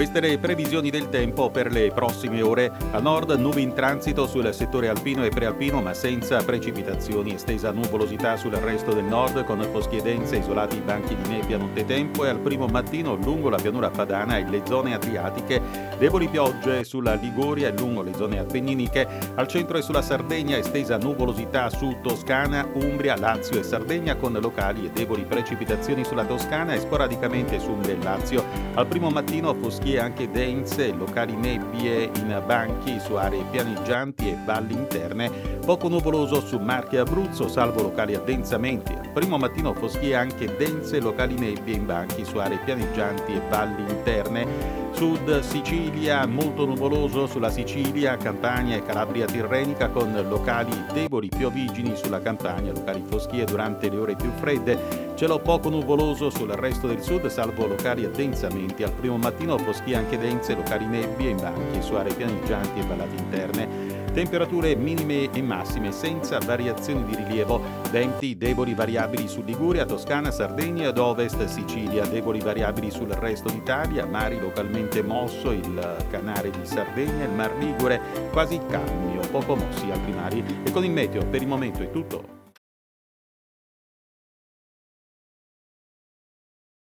Queste le previsioni del tempo per le prossime ore. A nord nubi in transito sul settore alpino e prealpino ma senza precipitazioni. Estesa nuvolosità sul resto del nord con foschie dense, isolati banchi di nebbia nottetempo e al primo mattino lungo la pianura padana e le zone adriatiche deboli piogge sulla Liguria e lungo le zone appenniniche. Al centro e sulla Sardegna estesa nuvolosità su Toscana, Umbria, Lazio e Sardegna con locali e deboli precipitazioni sulla Toscana e sporadicamente su Umbria e Lazio. Al primo mattino foschie anche dense, locali nebbie in banchi su aree pianeggianti e valli interne, poco nuvoloso su Marche e Abruzzo, salvo locali addensamenti. Al primo mattino foschie anche dense, locali nebbie in banchi su aree pianeggianti e valli interne. Sud Sicilia molto nuvoloso sulla Sicilia, Campania e Calabria tirrenica con locali deboli piovigini sulla Campania, locali foschie durante le ore più fredde. Cielo poco nuvoloso sul resto del sud, salvo locali addensamenti. Al primo mattino foschie anche dense, locali nebbie in banchi su aree pianeggianti e vallate interne. Temperature minime e massime senza variazioni di rilievo. Venti deboli variabili su Liguria, Toscana, Sardegna ed ovest Sicilia. Deboli variabili sul resto d'Italia. Mari localmente mosso, il canale di Sardegna, il Mar Ligure quasi calmi o poco mossi altri mari. E con il meteo per il momento è tutto.